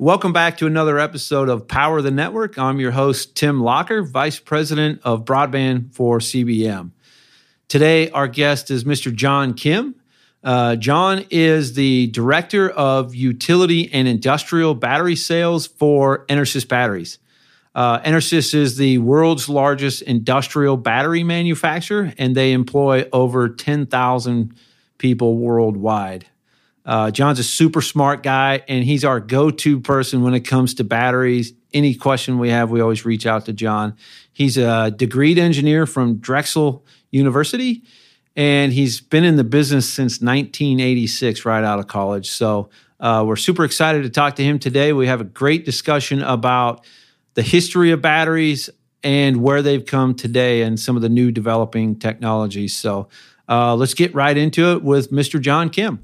Welcome back to another episode of Power the Network. I'm your host, Tim Locker, Vice President of Broadband for CBM. Today, our guest is Mr. John Kim. Uh, John is the Director of Utility and Industrial Battery Sales for EnerSys Batteries. Uh, EnerSys is the world's largest industrial battery manufacturer, and they employ over 10,000 people worldwide. Uh, John's a super smart guy, and he's our go to person when it comes to batteries. Any question we have, we always reach out to John. He's a degreed engineer from Drexel University, and he's been in the business since 1986, right out of college. So uh, we're super excited to talk to him today. We have a great discussion about the history of batteries and where they've come today and some of the new developing technologies. So uh, let's get right into it with Mr. John Kim.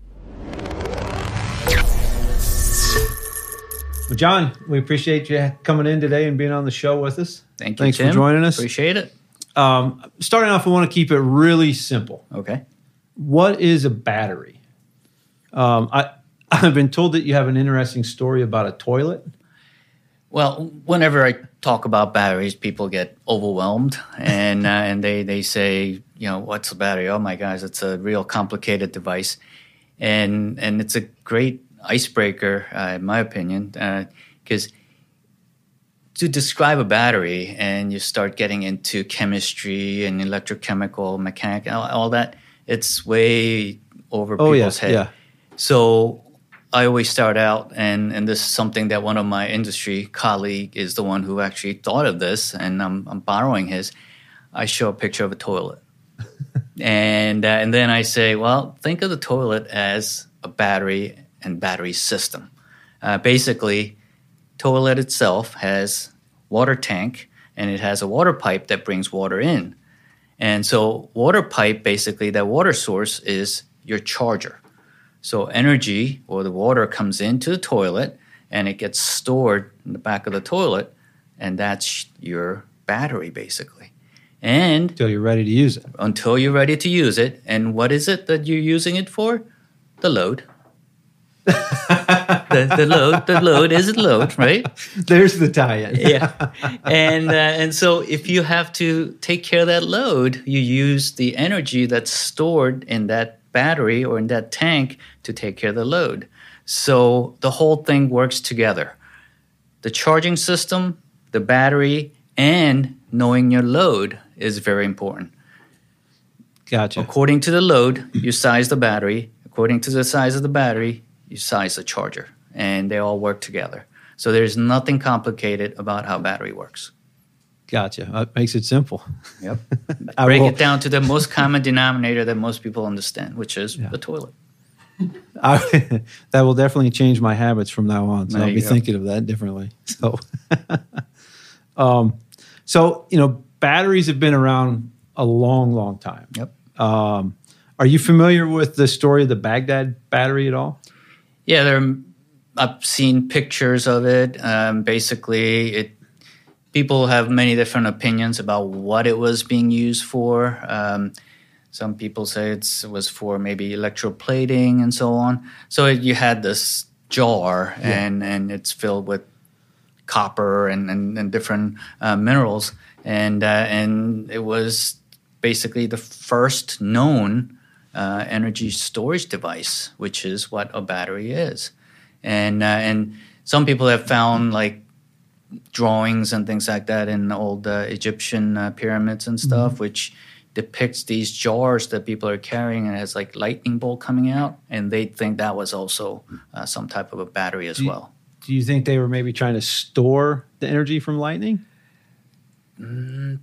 Well, John, we appreciate you coming in today and being on the show with us. Thank you. Thanks Tim. for joining us. Appreciate it. Um, starting off, I want to keep it really simple. Okay. What is a battery? Um, I, I've been told that you have an interesting story about a toilet. Well, whenever I talk about batteries, people get overwhelmed, and uh, and they they say, you know, what's a battery? Oh my gosh, it's a real complicated device, and and it's a great icebreaker, uh, in my opinion, because. Uh, to describe a battery and you start getting into chemistry and electrochemical mechanic all, all that it's way over Oh, people's yeah, head yeah. so I always start out, and, and this is something that one of my industry colleague is the one who actually thought of this, and I'm, I'm borrowing his. I show a picture of a toilet, and uh, and then I say, well, think of the toilet as a battery and battery system. Uh, basically, toilet itself has water tank, and it has a water pipe that brings water in, and so water pipe basically that water source is your charger. So energy or the water comes into the toilet and it gets stored in the back of the toilet, and that's your battery basically. And Until you're ready to use it. until you're ready to use it, and what is it that you're using it for? The load. The, the load, the load is a load, right? There's the tie-in. yeah and uh, and so if you have to take care of that load you use the energy that's stored in that battery or in that tank to take care of the load so the whole thing works together the charging system the battery and knowing your load is very important Gotcha. according to the load you size the battery according to the size of the battery size the charger and they all work together so there's nothing complicated about how battery works Gotcha. That makes it simple. Yep. I Break will- it down to the most common denominator that most people understand, which is the toilet. I, that will definitely change my habits from now on. So There I'll be go. thinking of that differently. So, um, so you know, batteries have been around a long, long time. Yep. Um, are you familiar with the story of the Baghdad battery at all? Yeah, there. I've seen pictures of it. Um, basically, it people have many different opinions about what it was being used for. Um, some people say it was for maybe electroplating and so on. So it, you had this jar, and and it's filled with copper and, and, and different uh, minerals, and uh, and it was basically the first known uh, energy storage device, which is what a battery is, and uh, and some people have found like drawings and things like that in old uh, Egyptian uh, pyramids and stuff, which depicts these jars that people are carrying and has like lightning bolt coming out, and they think that was also uh, some type of a battery as you- well. Do you think they were maybe trying to store the energy from lightning?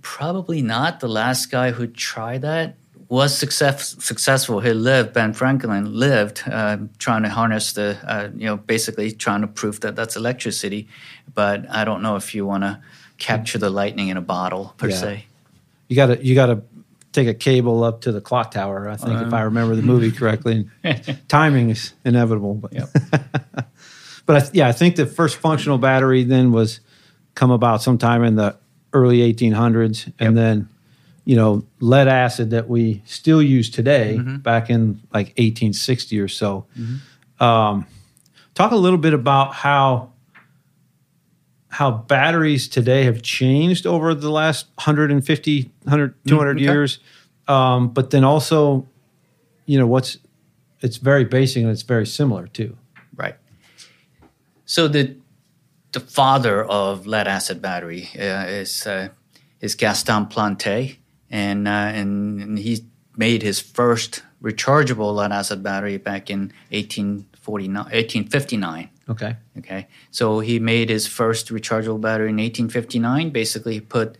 Probably not. The last guy who tried that was success, successful. He lived. Ben Franklin lived uh, trying to harness the, uh, you know, basically trying to prove that that's electricity. But I don't know if you want to capture the lightning in a bottle per Yeah. se. You got to you got to take a cable up to the clock tower. I think, if I remember the movie correctly. Timing is inevitable, but but I, yeah, I think the first functional battery then was come about sometime in the early 1800s, and Yep. then you know lead acid that we still use today back in like 1860 or so. Um, talk a little bit about how how batteries today have changed over the last 150, 100, 200 okay. years. Um, but then also, you know, what's it's very basic and it's very similar too. Right. So the the father of lead acid battery uh, is uh, is Gaston Plante, and, uh, and and he made his first rechargeable lead acid battery back in 1849, 1859. Okay. Okay, so he made his first rechargeable battery in 1859. Basically, he put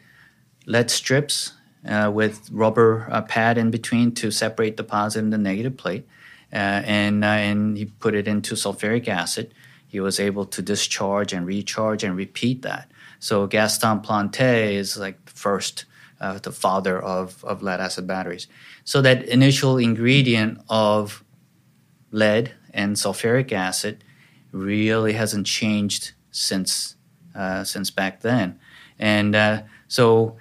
lead strips uh, with rubber uh, pad in between to separate the positive and the negative plate, uh, and uh, and he put it into sulfuric acid. He was able to discharge and recharge and repeat that. So Gaston Plante is like the first, uh, the father of of lead acid batteries. So that initial ingredient of lead and sulfuric acid really hasn't changed since uh, since back then, and uh, so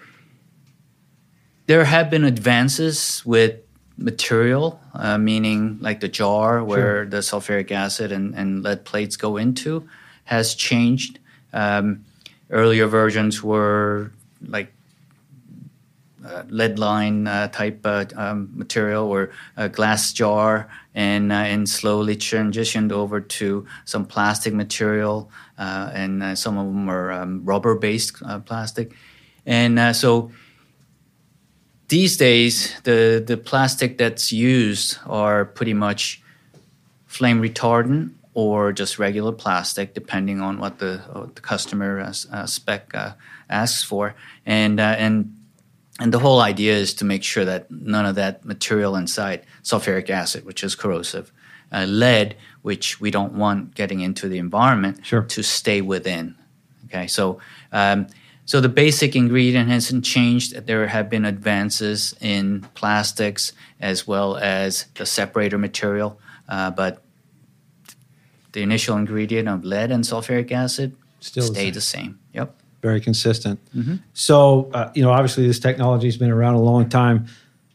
there have been advances with material, uh, meaning like the jar where the sulfuric acid and, and lead plates go into, has changed. Um, earlier versions were like uh, lead line uh, type uh, um, material or a glass jar, and uh, and slowly transitioned over to some plastic material, uh, and uh, some of them are um, rubber based plastic, and so. These days, the, the plastic that's used are pretty much flame retardant or just regular plastic, depending on what the, the customer spec asks for, and and and the whole idea is to make sure that none of that material inside, sulfuric acid, which is corrosive, uh, lead, which we don't want getting into the environment, sure. to stay within. Okay, so um, so the basic ingredient hasn't changed. There have been advances in plastics as well as the separator material, uh, but the initial ingredient of lead and sulfuric acid Still stay the the same. Yep very consistent. Mm-hmm. So, uh, you know, obviously this technology has been around a long time.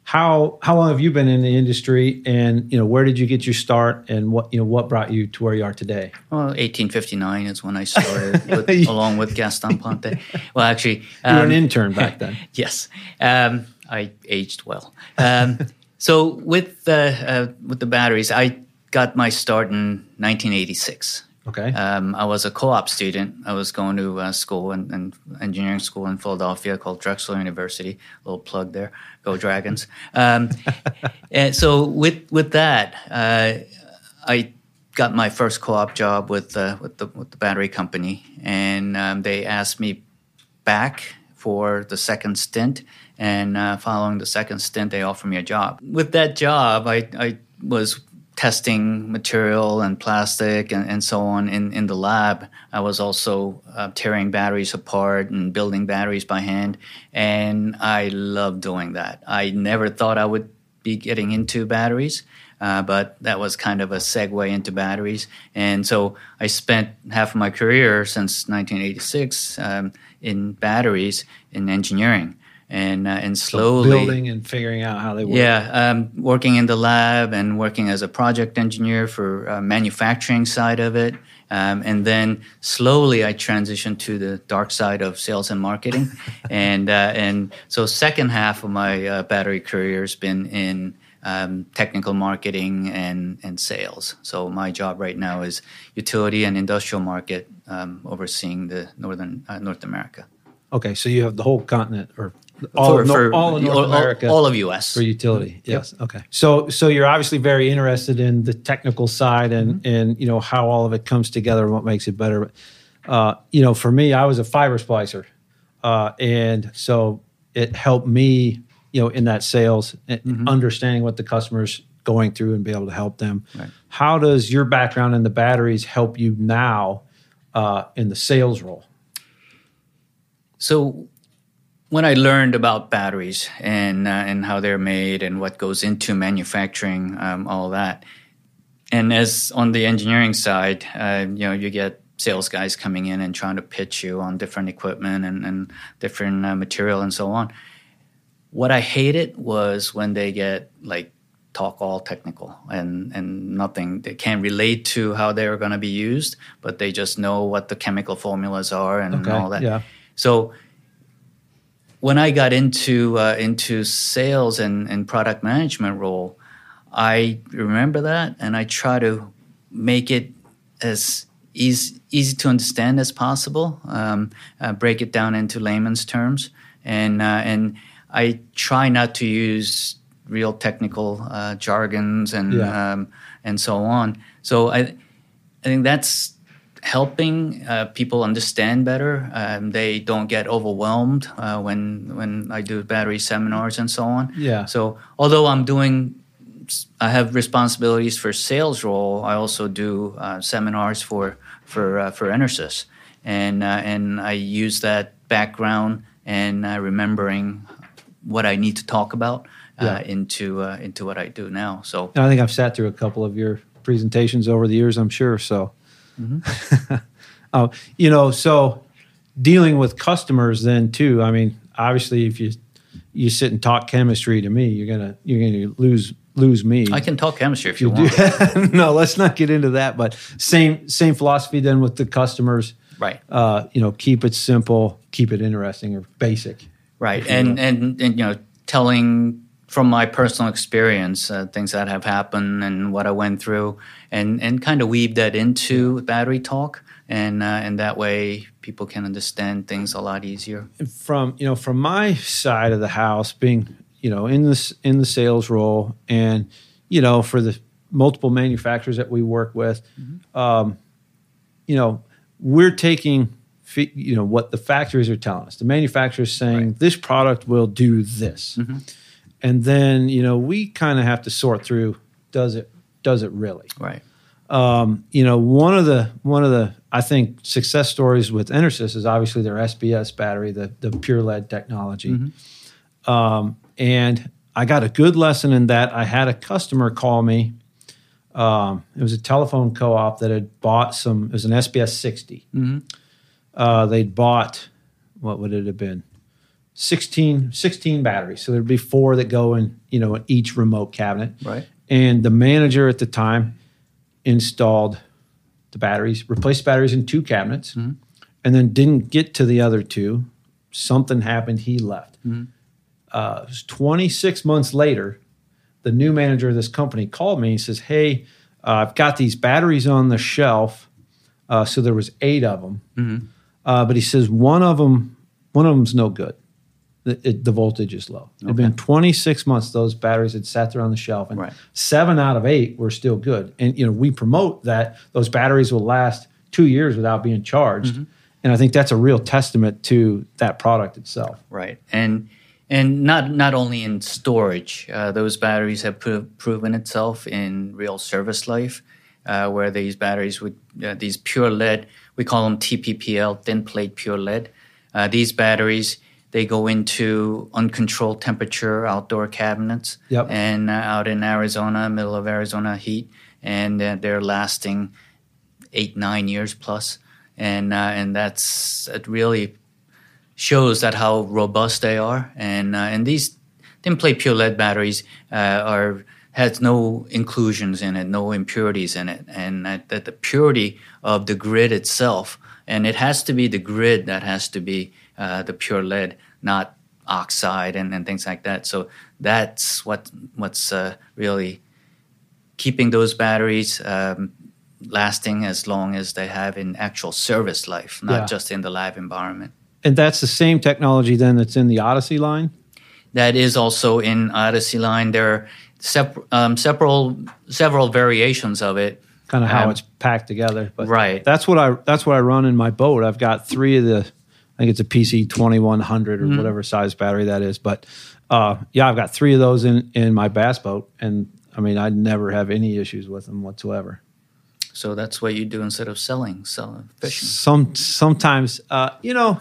How how long have you been in the industry, and you know, where did you get your start, and what you know, what brought you to where you are today? Well, 1859 is when I started, with, along with Gaston Plante. Well, actually, um, you were an intern back then. yes, um, I aged well. Um, so with the uh, with the batteries, I got my start in 1986. Okay. Um, I was a co-op student. I was going to uh, school and, and, engineering school in Philadelphia called Drexel University. A little plug there. Go Dragons. Um, and so with with that, uh, I got my first co-op job with uh, with the with the battery company, and um, they asked me back for the second stint. And uh, following the second stint, they offered me a job. With that job, I, I was testing material and plastic and, and so on in, in the lab. I was also uh, tearing batteries apart and building batteries by hand. And I love doing that. I never thought I would be getting into batteries. Uh, but that was kind of a segue into batteries. And so I spent half of my career since 1986 um, in batteries in engineering and uh, and slowly so building and figuring out how they work. Yeah, um, working in the lab and working as a project engineer for uh, manufacturing side of it, um, and then slowly I transitioned to the dark side of sales and marketing, and uh, and so second half of my uh, battery career has been in. Um, technical marketing and, and sales. So my job right now is utility and industrial market, um, overseeing the northern uh, North America. Okay, so you have the whole continent, or all, for, of, for all of North all, America, all, of U.S. for utility. Yes. Yep. Okay. So so you're obviously very interested in the technical side and mm-hmm. and you know how all of it comes together and what makes it better. Uh, you know, for me, I was a fiber splicer, uh, and so it helped me, you know, in that sales, mm-hmm. understanding what the customers going through and be able to help them. Right. How does your background in the batteries help you now uh, in the sales role? So when I learned about batteries and uh, and how they're made and what goes into manufacturing, um, all that, and as on the engineering side, uh, you know, you get sales guys coming in and trying to pitch you on different equipment and, and different uh, material and so on. What I hated was when they get like talk all technical and and nothing. They can't relate to how they're going to be used, but they just know what the chemical formulas are and Okay, all that. yeah. So when I got into uh, into sales and, and product management role, I remember that and I try to make it as easy, easy to understand as possible, um, uh, break it down into layman's terms, and uh, and I try not to use real technical uh, jargons and Yeah. um, and so on. So I I think that's helping uh, people understand better. Um, they don't get overwhelmed uh, when when I do battery seminars and so on. Yeah. So although I'm doing, I have responsibilities for sales role. I also do uh, seminars for for uh, for EnerSys, and uh, and I use that background and uh, remembering what I need to talk about uh, Yeah. into uh, into what I do now. So And I think I've sat through a couple of your presentations over the years. I'm sure. So, oh, you know, so dealing with customers then too. I mean, obviously, if you you sit and talk chemistry to me, you're gonna you're gonna lose lose me. I can talk chemistry if you, You want. no, let's not get into that. But same same philosophy then with the customers. Right. Uh, you know, keep it simple, keep it interesting or basic. right and, and and you know telling from my personal experience uh, things that have happened and what i went through and and kind of weave that into battery talk. And uh, and that way people can understand things a lot easier. From you know from my side of the house being you know in this in the sales role and you know for the multiple manufacturers that we work with um, you know we're taking you know what the factories are telling us. The manufacturers saying Right. this product will do this and then you know we kind of have to sort through does it does it really right um, you know, one of the one of the I think success stories with EnerSys is obviously their SBS battery, the the pure lead technology. Um, and I got a good lesson in that. I had a customer call me. Um, it was a telephone co-op that had bought some. It was an SBS 60. Uh, they'd bought what would it have been? 16, 16 batteries. So there'd be four that go in, you know, in each remote cabinet. Right. And the manager at the time installed the batteries, replaced batteries in two cabinets, and then didn't get to the other two. Something happened. He left. Uh, it was 26 months later, the new manager of this company called me. He says, "Hey, uh, I've got these batteries on the shelf. Uh, so there was eight of them, uh, but he says one of them, one of them's no good. The, it, the voltage is low. It'd been 26 months. Those batteries had sat there on the shelf, and Right. seven out of eight were still good. And you know, we promote that those batteries will last two years without being charged. And I think that's a real testament to that product itself. right and and not not only in storage uh, those batteries have pro- proven itself in real service life uh, where these batteries would uh, these pure lead we call them tppl thin plate pure lead uh, these batteries they go into uncontrolled temperature outdoor cabinets Yep. and uh, out in arizona middle of arizona heat and uh, they're lasting eight nine years plus. And uh, and that's it really shows that how robust they are, and uh, and these thin plate pure lead batteries uh, are has no inclusions in it, no impurities in it, and that, that the purity of the grid itself, and it has to be the grid that has to be uh, the pure lead, not oxide and, and things like that. So that's what what's uh, really keeping those batteries um, lasting as long as they have in actual service life, not Yeah. just in the lab environment. And that's the same technology then that's in the Odyssey line. That is also in Odyssey line. There are sep- um, several several variations of it. kind of how Um, it's packed together. But Right. That's what I that's what I run in my boat. I've got three of the I think it's a PC twenty one hundred or whatever size battery that is. But uh, yeah, I've got three of those in in my bass boat, and I mean I never have any issues with them whatsoever. So that's what you do instead of selling, selling fishing. Some sometimes uh, you know.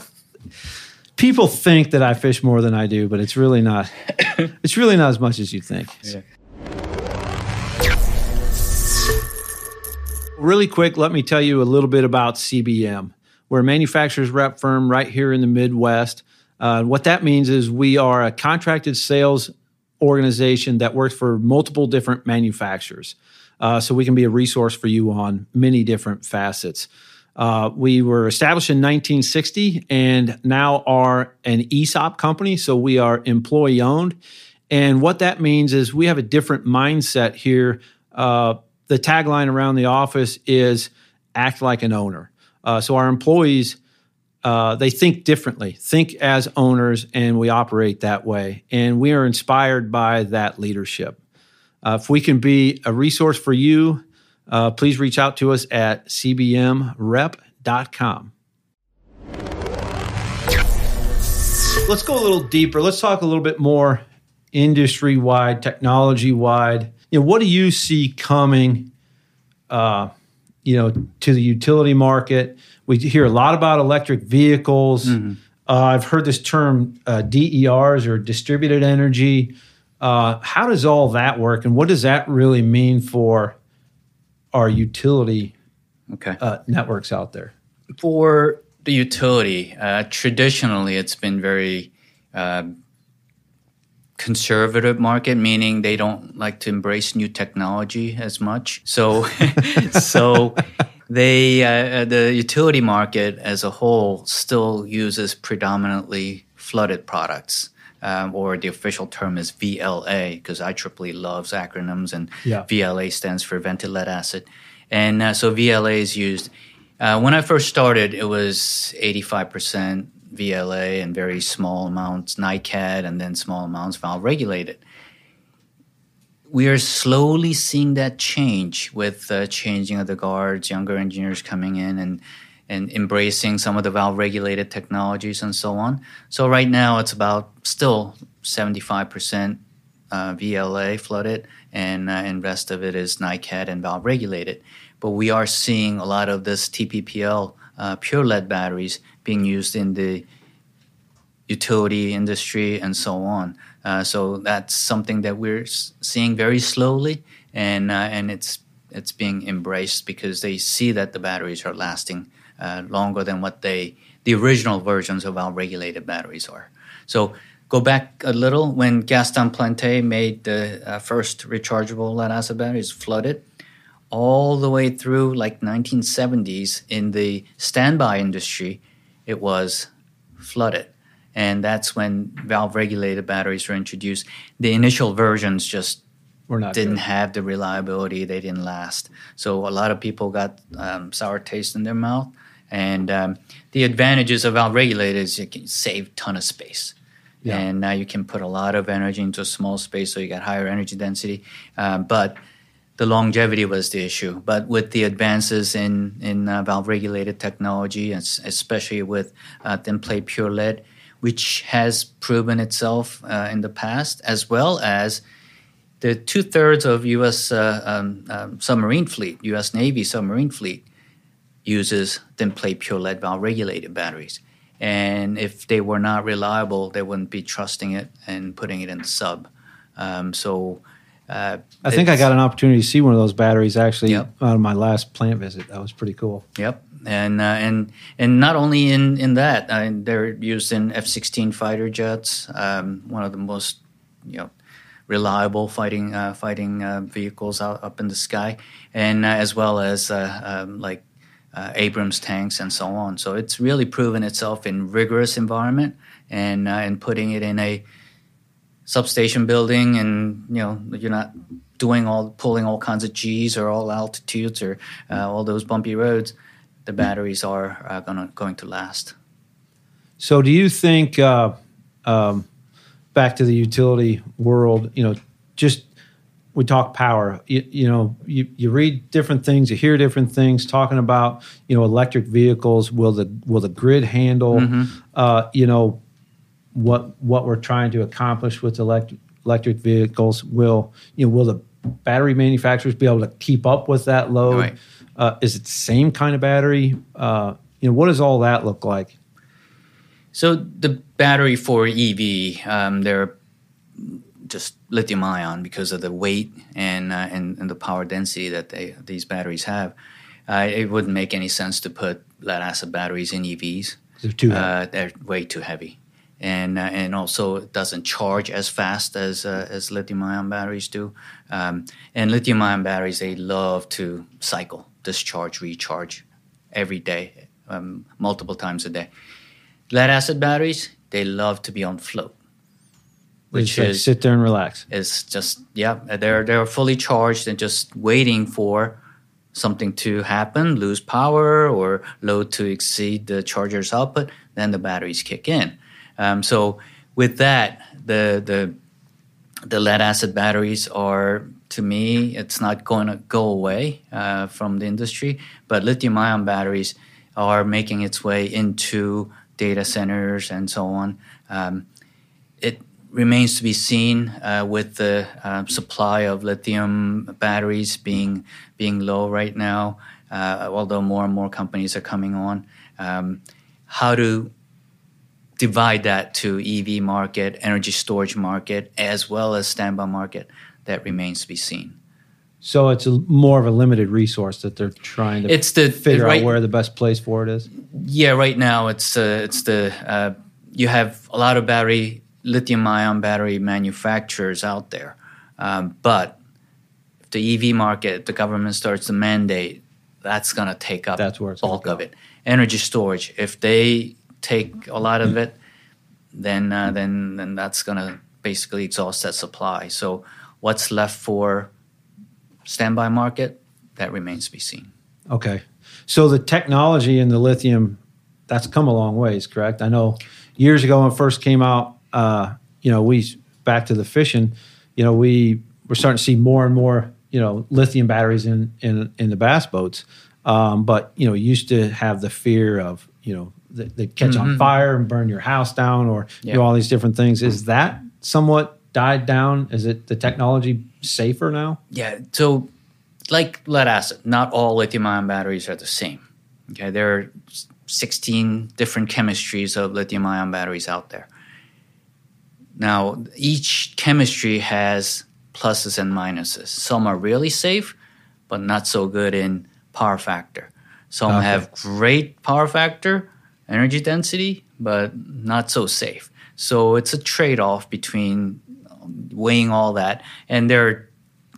People think that I fish more than I do, but it's really not. it's really not as much as you think. Really quick, let me tell you a little bit about CBM. We're a manufacturer's rep firm right here in the Midwest. Uh, what that means is we are a contracted sales organization that works for multiple different manufacturers. Uh, so we can be a resource for you on many different facets. Uh, we were established in 1960 and now are an ESOP company. So we are employee owned. And what that means is we have a different mindset here. Uh, the tagline around the office is act like an owner. Uh, so our employees, uh, they think differently, think as owners, and we operate that way. And we are inspired by that leadership. Uh, if we can be a resource for you, uh, please reach out to us at cbmrep.com. Let's go a little deeper. Let's talk a little bit more industry wide, technology wide. You know, what do you see coming? You know, to the utility market. We hear a lot about electric vehicles. Mm-hmm. Uh, I've heard this term uh, DERs or distributed energy. Uh, how does all that work, and what does that really mean for our utility okay. Uh, networks out there? For the utility, uh, traditionally, it's been very uh, conservative market, meaning they don't like to embrace new technology as much. So, so they uh, the utility market as a whole still uses predominantly flooded products. Um, or the official term is VLA because IEEE loves acronyms, and yeah. VLA stands for vented lead acid. And uh, so VLA is used. Uh, when I first started, it was 85% VLA and very small amounts NiCad and then small amounts valve regulated. We are slowly seeing that change with the changing of the guards, younger engineers coming in and and embracing some of the valve regulated technologies and so on. So right now it's about still 75% uh, VLA flooded and uh, and rest of it is NiCad and valve regulated. But we are seeing a lot of this TPPL uh, pure lead batteries being used in the utility industry and so on. Uh, so that's something that we're seeing very slowly, and uh, and it's it's being embraced because they see that the batteries are lasting uh, longer than what they the original versions of our regulated batteries are. So go back a little when Gaston Plante made the uh, first rechargeable lead acid batteries flooded all the way through like 1970s in the standby industry, it was flooded. And that's when valve regulated batteries were introduced. The initial versions just didn't good. have the reliability, they didn't last. So a lot of people got um, sour taste in their mouth. And um, the advantages of valve regulated is you can save ton of space. Yeah. And now you can put a lot of energy into a small space, so you get higher energy density. Um, but the longevity was the issue. But with the advances in in uh, valve regulated technology, especially with uh, thin plate pure lead, which has proven itself uh, in the past, as well as the two thirds of U.S. Uh, um, um, submarine fleet, U.S. Navy submarine fleet, uses thin plate pure lead valve regulated batteries. And if they were not reliable, they wouldn't be trusting it and putting it in the sub. Um, so uh, I think I got an opportunity to see one of those batteries actually yep. on my last plant visit. That was pretty cool. Yep, and uh, and and not only in in that, uh, they're used in F-16 fighter jets, um, one of the most you know reliable fighting uh, fighting uh, vehicles out up in the sky, and uh, as well as um, like Abrams tanks and so on. So it's really proven itself in rigorous environment and and putting it in a substation building and you know you're not doing all pulling all kinds of g's or all altitudes or uh, all those bumpy roads the batteries are, are gonna, going to last so do you think uh, um, back to the utility world you know just we talk power you, you know you, you read different things you hear different things talking about you know electric vehicles will the will the grid handle mm-hmm. uh, you know what what we're trying to accomplish with electric electric vehicles will you know will the battery manufacturers be able to keep up with that load? Right. uh, is it the same kind of battery? Uh, you know what does all that look like? So the battery for ev um, they're just lithium ion because of the weight and, uh, and, and the power density that they these batteries have. Uh, it wouldn't make any sense to put lead acid batteries in evs they're too uh, they're way too heavy and uh, and also it doesn't charge as fast as uh, as lithium ion batteries do. Um, and lithium ion batteries they love to cycle, discharge, recharge every day, um, multiple times a day. Lead acid batteries they love to be on float, which is sit there and relax. It's just yeah, they're they're fully charged and just waiting for something to happen, lose power or load to exceed the charger's output, then the batteries kick in. Um, so with that, the the the lead acid batteries are to me it's not going to go away uh, from the industry, but lithium ion batteries are making its way into data centers and so on. Um, it remains to be seen uh, with the uh, supply of lithium batteries being being low right now. Uh, although more and more companies are coming on, um, how to divide that to EV market, energy storage market, as well as standby market, that remains to be seen. So it's a, more of a limited resource that they're trying to it's the, figure right, out where the best place for it is. Yeah, right now it's uh, it's the uh, you have a lot of battery lithium ion battery manufacturers out there, um, but if the EV market, the government starts to mandate, that's going to take up that's where bulk of it. Energy storage, if they take a lot of it, then uh, then then that's going to basically exhaust that supply. So what's left for standby market that remains to be seen. Okay, so the technology in the lithium that's come a long ways, correct? I know years ago when it first came out, uh, you know, we back to the fishing, you know, we we're starting to see more and more, you know, lithium batteries in in in the bass boats. Um, but you know, used to have the fear of you know they catch mm-hmm. on fire and burn your house down or yeah. do all these different things. Is that somewhat died down? Is it the technology safer now? Yeah. So, like lead acid, not all lithium ion batteries are the same. Okay. There are 16 different chemistries of lithium ion batteries out there. Now, each chemistry has pluses and minuses. Some are really safe, but not so good in power factor. Some okay. have great power factor, energy density, but not so safe. So it's a trade off between weighing all that. And there are,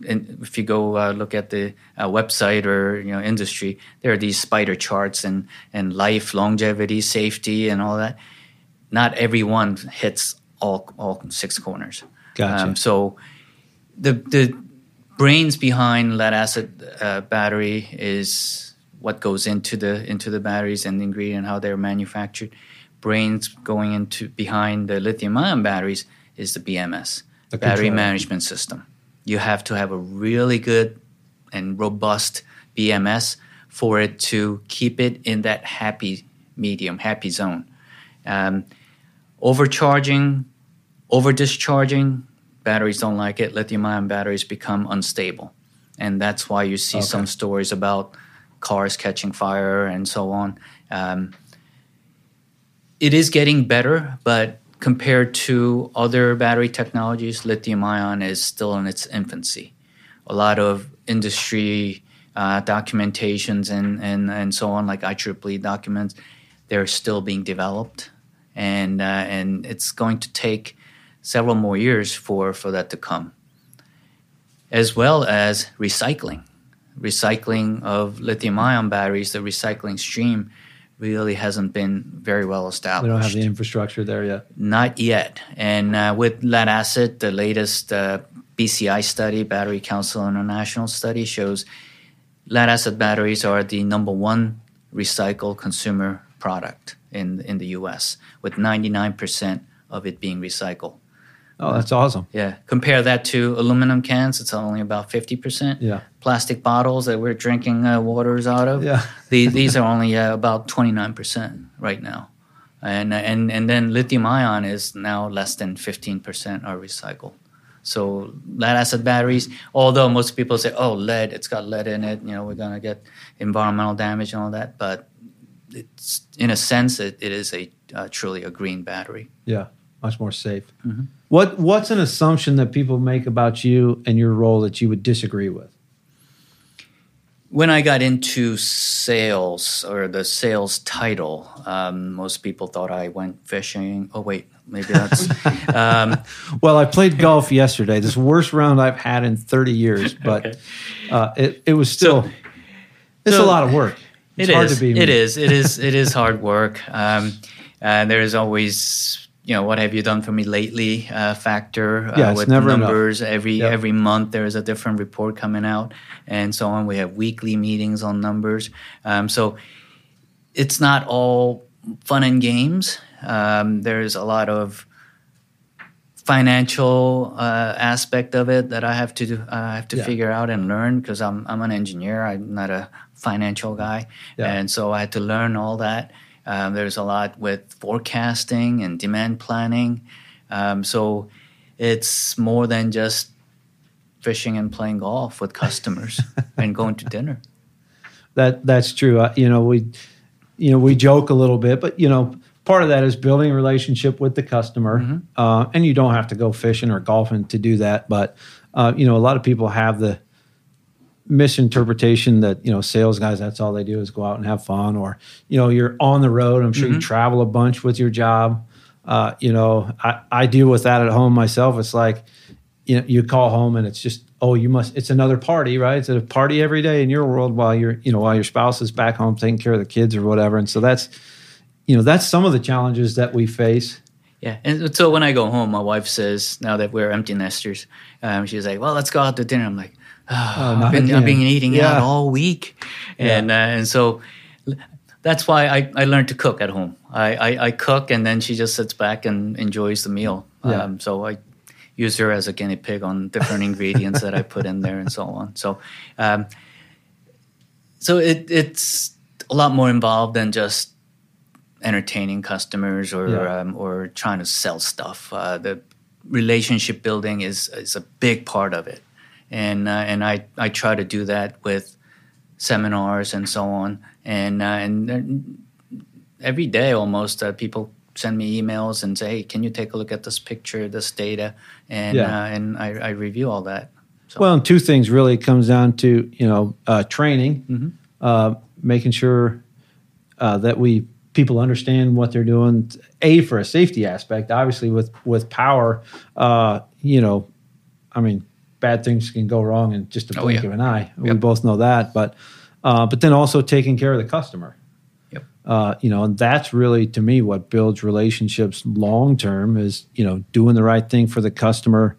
and if you go uh, look at the uh, website or you know industry, there are these spider charts and and life, longevity, safety, and all that. Not everyone hits all all six corners. Gotcha. Um, so the the brains behind lead acid uh, battery is what goes into the into the batteries and the ingredient how they're manufactured. Brains going into behind the lithium ion batteries is the BMS, the battery control. management system. You have to have a really good and robust BMS for it to keep it in that happy medium, happy zone. Um, overcharging, over discharging, batteries don't like it. Lithium ion batteries become unstable. And that's why you see okay. some stories about cars catching fire and so on. Um, it is getting better, but compared to other battery technologies, lithium ion is still in its infancy. A lot of industry uh, documentations and, and, and so on, like IEEE documents, they're still being developed. And, uh, and it's going to take several more years for, for that to come, as well as recycling recycling of lithium ion batteries, the recycling stream really hasn't been very well established. We don't have the infrastructure there yet. Not yet. And uh, with lead acid, the latest uh, BCI study, Battery Council International study, shows lead acid batteries are the number one recycled consumer product in in the U.S. with 99% of it being recycled. Oh, that's awesome. Yeah. Compare that to aluminum cans, it's only about 50%. Yeah. Plastic bottles that we're drinking uh, waters out of, yeah. these, these are only uh, about 29% right now. And, and, and then lithium ion is now less than 15% are recycled. So lead acid batteries, although most people say, oh, lead, it's got lead in it, you know, we're going to get environmental damage and all that. But it's in a sense, it, it is a uh, truly a green battery. Yeah much more safe. Mm-hmm. What What's an assumption that people make about you and your role that you would disagree with? When I got into sales or the sales title, um, most people thought I went fishing. Oh wait, maybe that's. um, well, I played golf yesterday. This worst round I've had in 30 years, but okay. uh, it it was still so, it's so a lot of work. It's it hard is, to be. Me. It is. It is. It is hard work. Um, and there's always you know what have you done for me lately uh, factor uh, yeah, with numbers enough. every yep. every month there is a different report coming out and so on we have weekly meetings on numbers um, so it's not all fun and games um, there's a lot of financial uh, aspect of it that I have to uh, I have to yeah. figure out and learn because I'm I'm an engineer I'm not a financial guy yeah. and so I had to learn all that um, there's a lot with forecasting and demand planning. Um, so it's more than just fishing and playing golf with customers and going to dinner. That that's true. Uh, you know we, you know we joke a little bit, but you know part of that is building a relationship with the customer, mm-hmm. uh, and you don't have to go fishing or golfing to do that. But uh, you know a lot of people have the misinterpretation that you know sales guys that's all they do is go out and have fun or you know you're on the road. I'm sure mm-hmm. you travel a bunch with your job. Uh, you know I, I deal with that at home myself. It's like you know you call home and it's just oh you must it's another party right? It's a party every day in your world while you're you know while your spouse is back home taking care of the kids or whatever. And so that's you know that's some of the challenges that we face. Yeah, and so when I go home, my wife says, now that we're empty nesters, um, she's like, "Well, let's go out to dinner." I'm like, oh, I've, been, I've been eating yeah. out all week, and yeah. uh, and so that's why I, I learned to cook at home. I, I, I, cook, and then she just sits back and enjoys the meal. Yeah. Um, so I use her as a guinea pig on different ingredients that I put in there and so on. So, um, so it, it's a lot more involved than just entertaining customers or yeah. um, or trying to sell stuff. Uh, the relationship building is is a big part of it and uh, and I I try to do that with seminars and so on, and uh, and every day almost uh, people send me emails and say, hey, can you take a look at this picture, this data, and yeah. Uh, and I, I, review all that. So. Well, and two things really comes down to you know uh, training, mm-hmm. Uh, making sure that we people understand what they're doing. A for a safety aspect, obviously with with power, you know, I mean bad things can go wrong in just a oh, blink oh, yeah. of an eye. Yep. We both know that, but uh, but then also taking care of the customer. Yep. Uh, you know, and that's really to me what builds relationships long term is you know doing the right thing for the customer.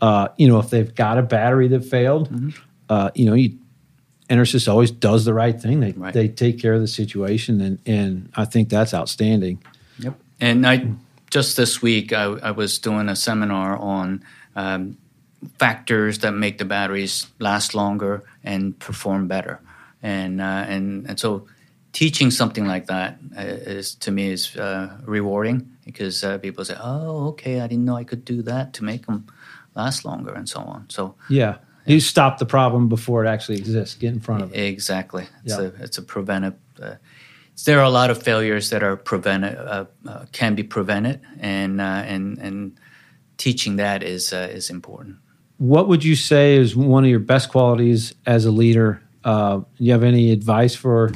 Uh, you know, if they've got a battery that failed, mm-hmm. Uh, you know, you, EnerSys always does the right thing. They right. they take care of the situation, and and I think that's outstanding. Yep. And I just this week I, I was doing a seminar on um, factors that make the batteries last longer and perform better. And uh, and and so teaching something like that uh, to me is uh, rewarding because uh, people say, "Oh, okay, I didn't know I could do that to make them last longer," and so on. So yeah. You stop the problem before it actually exists. Get in front of it. Exactly. It's a it's a preventive. Uh, there are a lot of failures that are prevented uh, can be prevented, and and and teaching that is is important what would you say is one of your best qualities as a leader? Uh, you have any advice for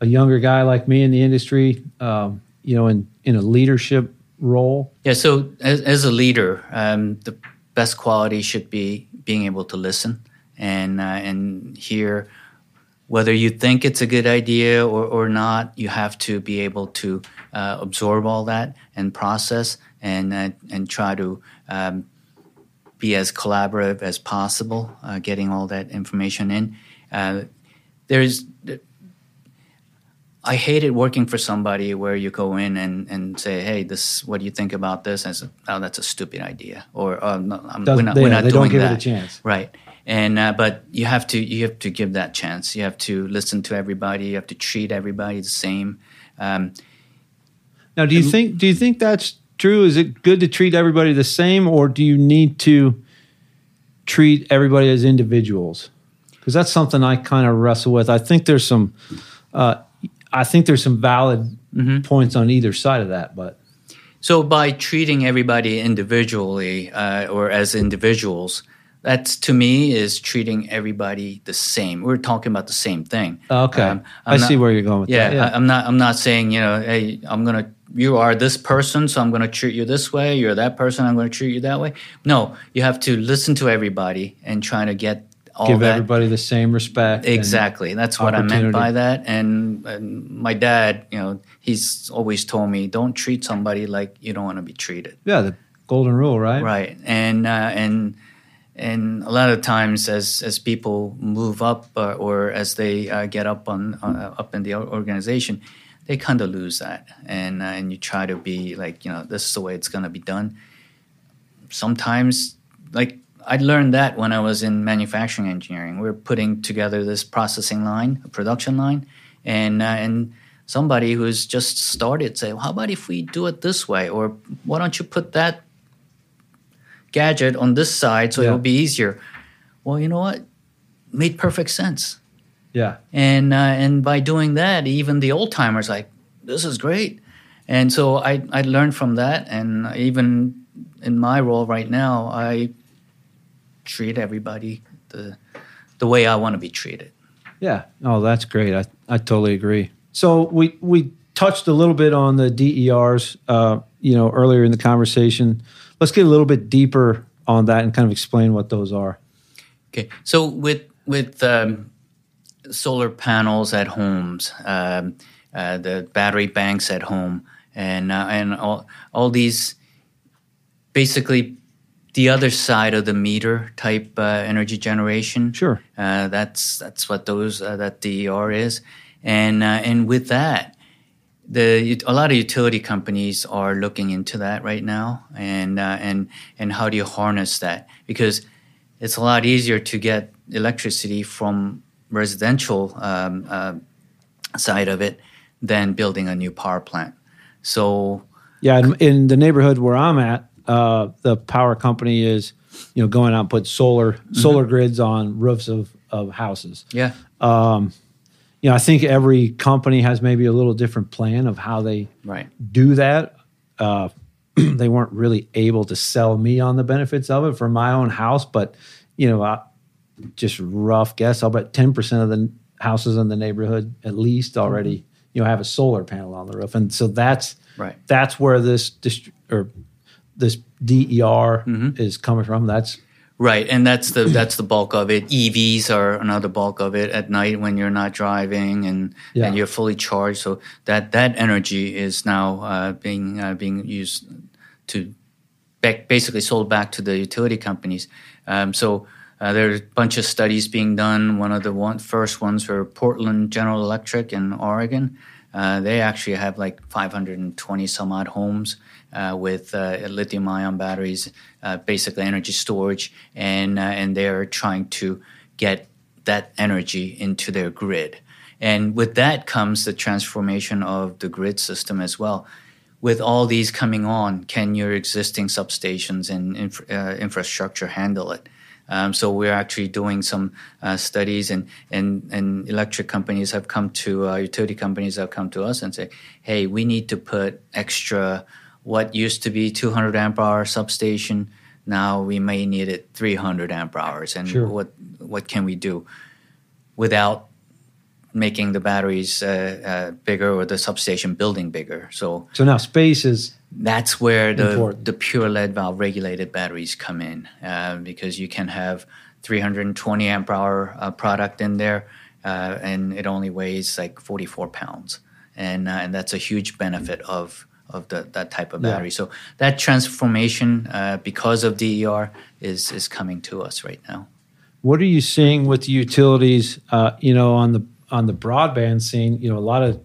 a younger guy like me in the industry? Um, you know, in in a leadership role. Yeah. So as, as a leader, um, the best quality should be being able to listen and uh, and hear whether you think it's a good idea or, or not. You have to be able to uh, absorb all that and process and uh, and try to um, be as collaborative as possible, uh, getting all that information in. Uh, there's, I hated working for somebody where you go in and, and say, "Hey, this, what do you think about this?" And say, "Oh, that's a stupid idea," or "Oh, no, we're not, they, we're not they doing don't give that." It a chance, right? And uh, but you have to you have to give that chance. You have to listen to everybody. You have to treat everybody the same. Um, now, do you think do you think that's true? Is it good to treat everybody the same, or do you need to treat everybody as individuals? Because that's something I kind of wrestle with. I think there's some, uh, I think there's some valid mm-hmm. points on either side of that, but. So by treating everybody individually uh, or as individuals, that's to me is treating everybody the same. We're talking about the same thing. Okay, um, I not, see where you're going with yeah, that. Yeah, I, I'm not. I'm not saying you know, hey, I'm gonna. You are this person, so I'm going to treat you this way. You're that person, I'm going to treat you that way. No, you have to listen to everybody and try to get all give that. everybody the same respect. Exactly, that's what I meant by that. And, and, my dad, you know, he's always told me, don't treat somebody like you don't want to be treated. Yeah, the golden rule, right? Right, and uh, and and a lot of times as as people move up uh, or as they uh, get up on uh, up in the organization they kind of lose that and uh, and you try to be like you know this is the way it's going to be done sometimes like I learned that when I was in manufacturing engineering. We are putting together this processing line, a production line, and uh, and somebody who's just started say, well, "How about if we do it this way?" Or why don't you put that gadget on this side so yeah. it'll be easier. Well, you know what? Made perfect sense. Yeah. And uh, and by doing that, even the old timers like this is great. And so I I learned from that, and even in my role right now, I treat everybody the the way I want to be treated. Yeah. Oh, that's great. I I totally agree. So we we touched a little bit on the DERs, uh, you know, earlier in the conversation let's get a little bit deeper on that and kind of explain what those are. Okay, so with with um, solar panels at homes, um, uh, the battery banks at home, and uh, and all all these basically the other side of the meter type uh, energy generation. Sure, uh, that's that's what those uh, that DER is, and uh, and with that, the a lot of utility companies are looking into that right now, and uh, and and how do you harness that? Because it's a lot easier to get electricity from residential um, uh, side of it than building a new power plant. So yeah, in, in the neighborhood where I'm at, uh, the power company is you know going out and put solar mm-hmm. solar grids on roofs of of houses. Yeah. Um, you know, I think every company has maybe a little different plan of how they right. do that. Uh, they weren't really able to sell me on the benefits of it for my own house, but you know, I, just rough guess, I'll bet ten percent of the houses in the neighborhood at least already mm-hmm. you know have a solar panel on the roof, and so that's right. That's where this dist- or this DER mm-hmm. is coming from. That's Right, and that's the that's the bulk of it. EVs are another bulk of it at night when you're not driving and yeah. and you're fully charged. So that that energy is now uh, being uh, being used to back, basically sold back to the utility companies. Um, so uh, there's a bunch of studies being done. One of the one, first ones were Portland General Electric in Oregon. Uh, they actually have like 520 some odd homes uh, with uh, lithium ion batteries, uh, basically energy storage, and uh, and they're trying to get that energy into their grid. And with that comes the transformation of the grid system as well. With all these coming on, can your existing substations and inf- uh, infrastructure handle it? Um, so we're actually doing some uh, studies, and, and and electric companies have come to uh, utility companies have come to us and say, "Hey, we need to put extra what used to be 200 amp hour substation now we may need it 300 amp hours and sure. what what can we do without making the batteries uh, uh, bigger or the substation building bigger so so now space is that's where the important. the pure lead valve regulated batteries come in uh, because you can have 320 amp hour uh, product in there uh, and it only weighs like 44 pounds and uh, and that's a huge benefit of of the, that type of battery. Yeah. So that transformation, uh, because of DER, is is coming to us right now. What are you seeing with the utilities? Uh, you know, on the on the broadband scene, you know, a lot of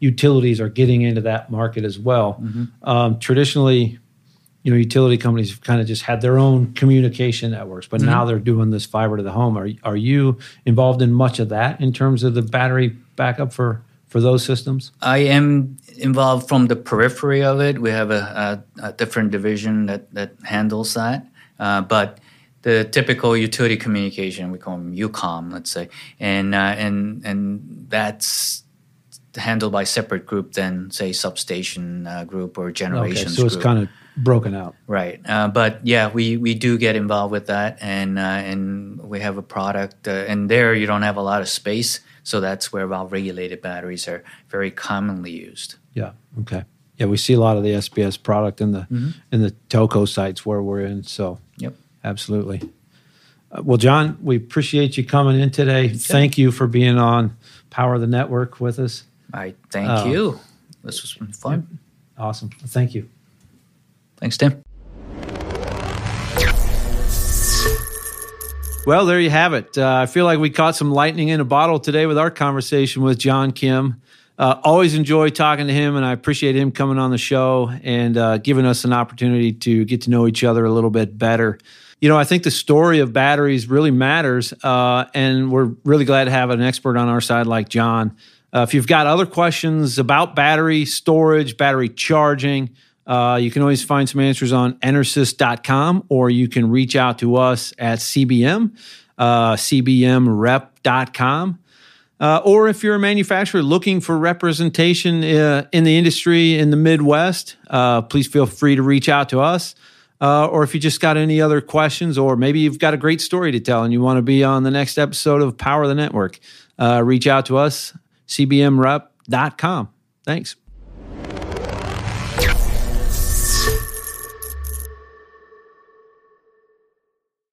utilities are getting into that market as well. Mm-hmm. Um, traditionally, you know, utility companies have kind of just had their own communication networks, but mm-hmm. now they're doing this fiber to the home. Are are you involved in much of that in terms of the battery backup for for those systems? I am involved from the periphery of it. We have a, a, a different division that, that handles that. Uh, but the typical utility communication, we call them UCOM, let's say, and uh, and and that's handled by separate group than say substation uh, group or generations. Okay, so it's group. kind of broken out. Right, uh, but yeah, we, we do get involved with that, and uh, and we have a product, uh, and there you don't have a lot of space, so that's where valve regulated batteries are very commonly used. Yeah. Okay. Yeah, we see a lot of the SBS product in the mm-hmm. in the telco sites where we're in. So. Yep. Absolutely. Uh, well, John, we appreciate you coming in today. Thank you for being on Power of the Network with us. I thank uh, you. This was fun. Awesome. Thank you. Thanks, Tim. Well, there you have it. Uh, I feel like we caught some lightning in a bottle today with our conversation with John Kim. Uh, always enjoy talking to him, and I appreciate him coming on the show and uh, giving us an opportunity to get to know each other a little bit better. You know, I think the story of batteries really matters, uh, and we're really glad to have an expert on our side like John. Uh, if you've got other questions about battery storage, battery charging, uh, you can always find some answers on enersys.com or you can reach out to us at CBM, uh, cbmrep.com. Uh, or if you're a manufacturer looking for representation uh, in the industry in the Midwest, uh, please feel free to reach out to us. Uh, or if you just got any other questions, or maybe you've got a great story to tell and you want to be on the next episode of Power the Network, uh, reach out to us, cbmrep.com. Thanks.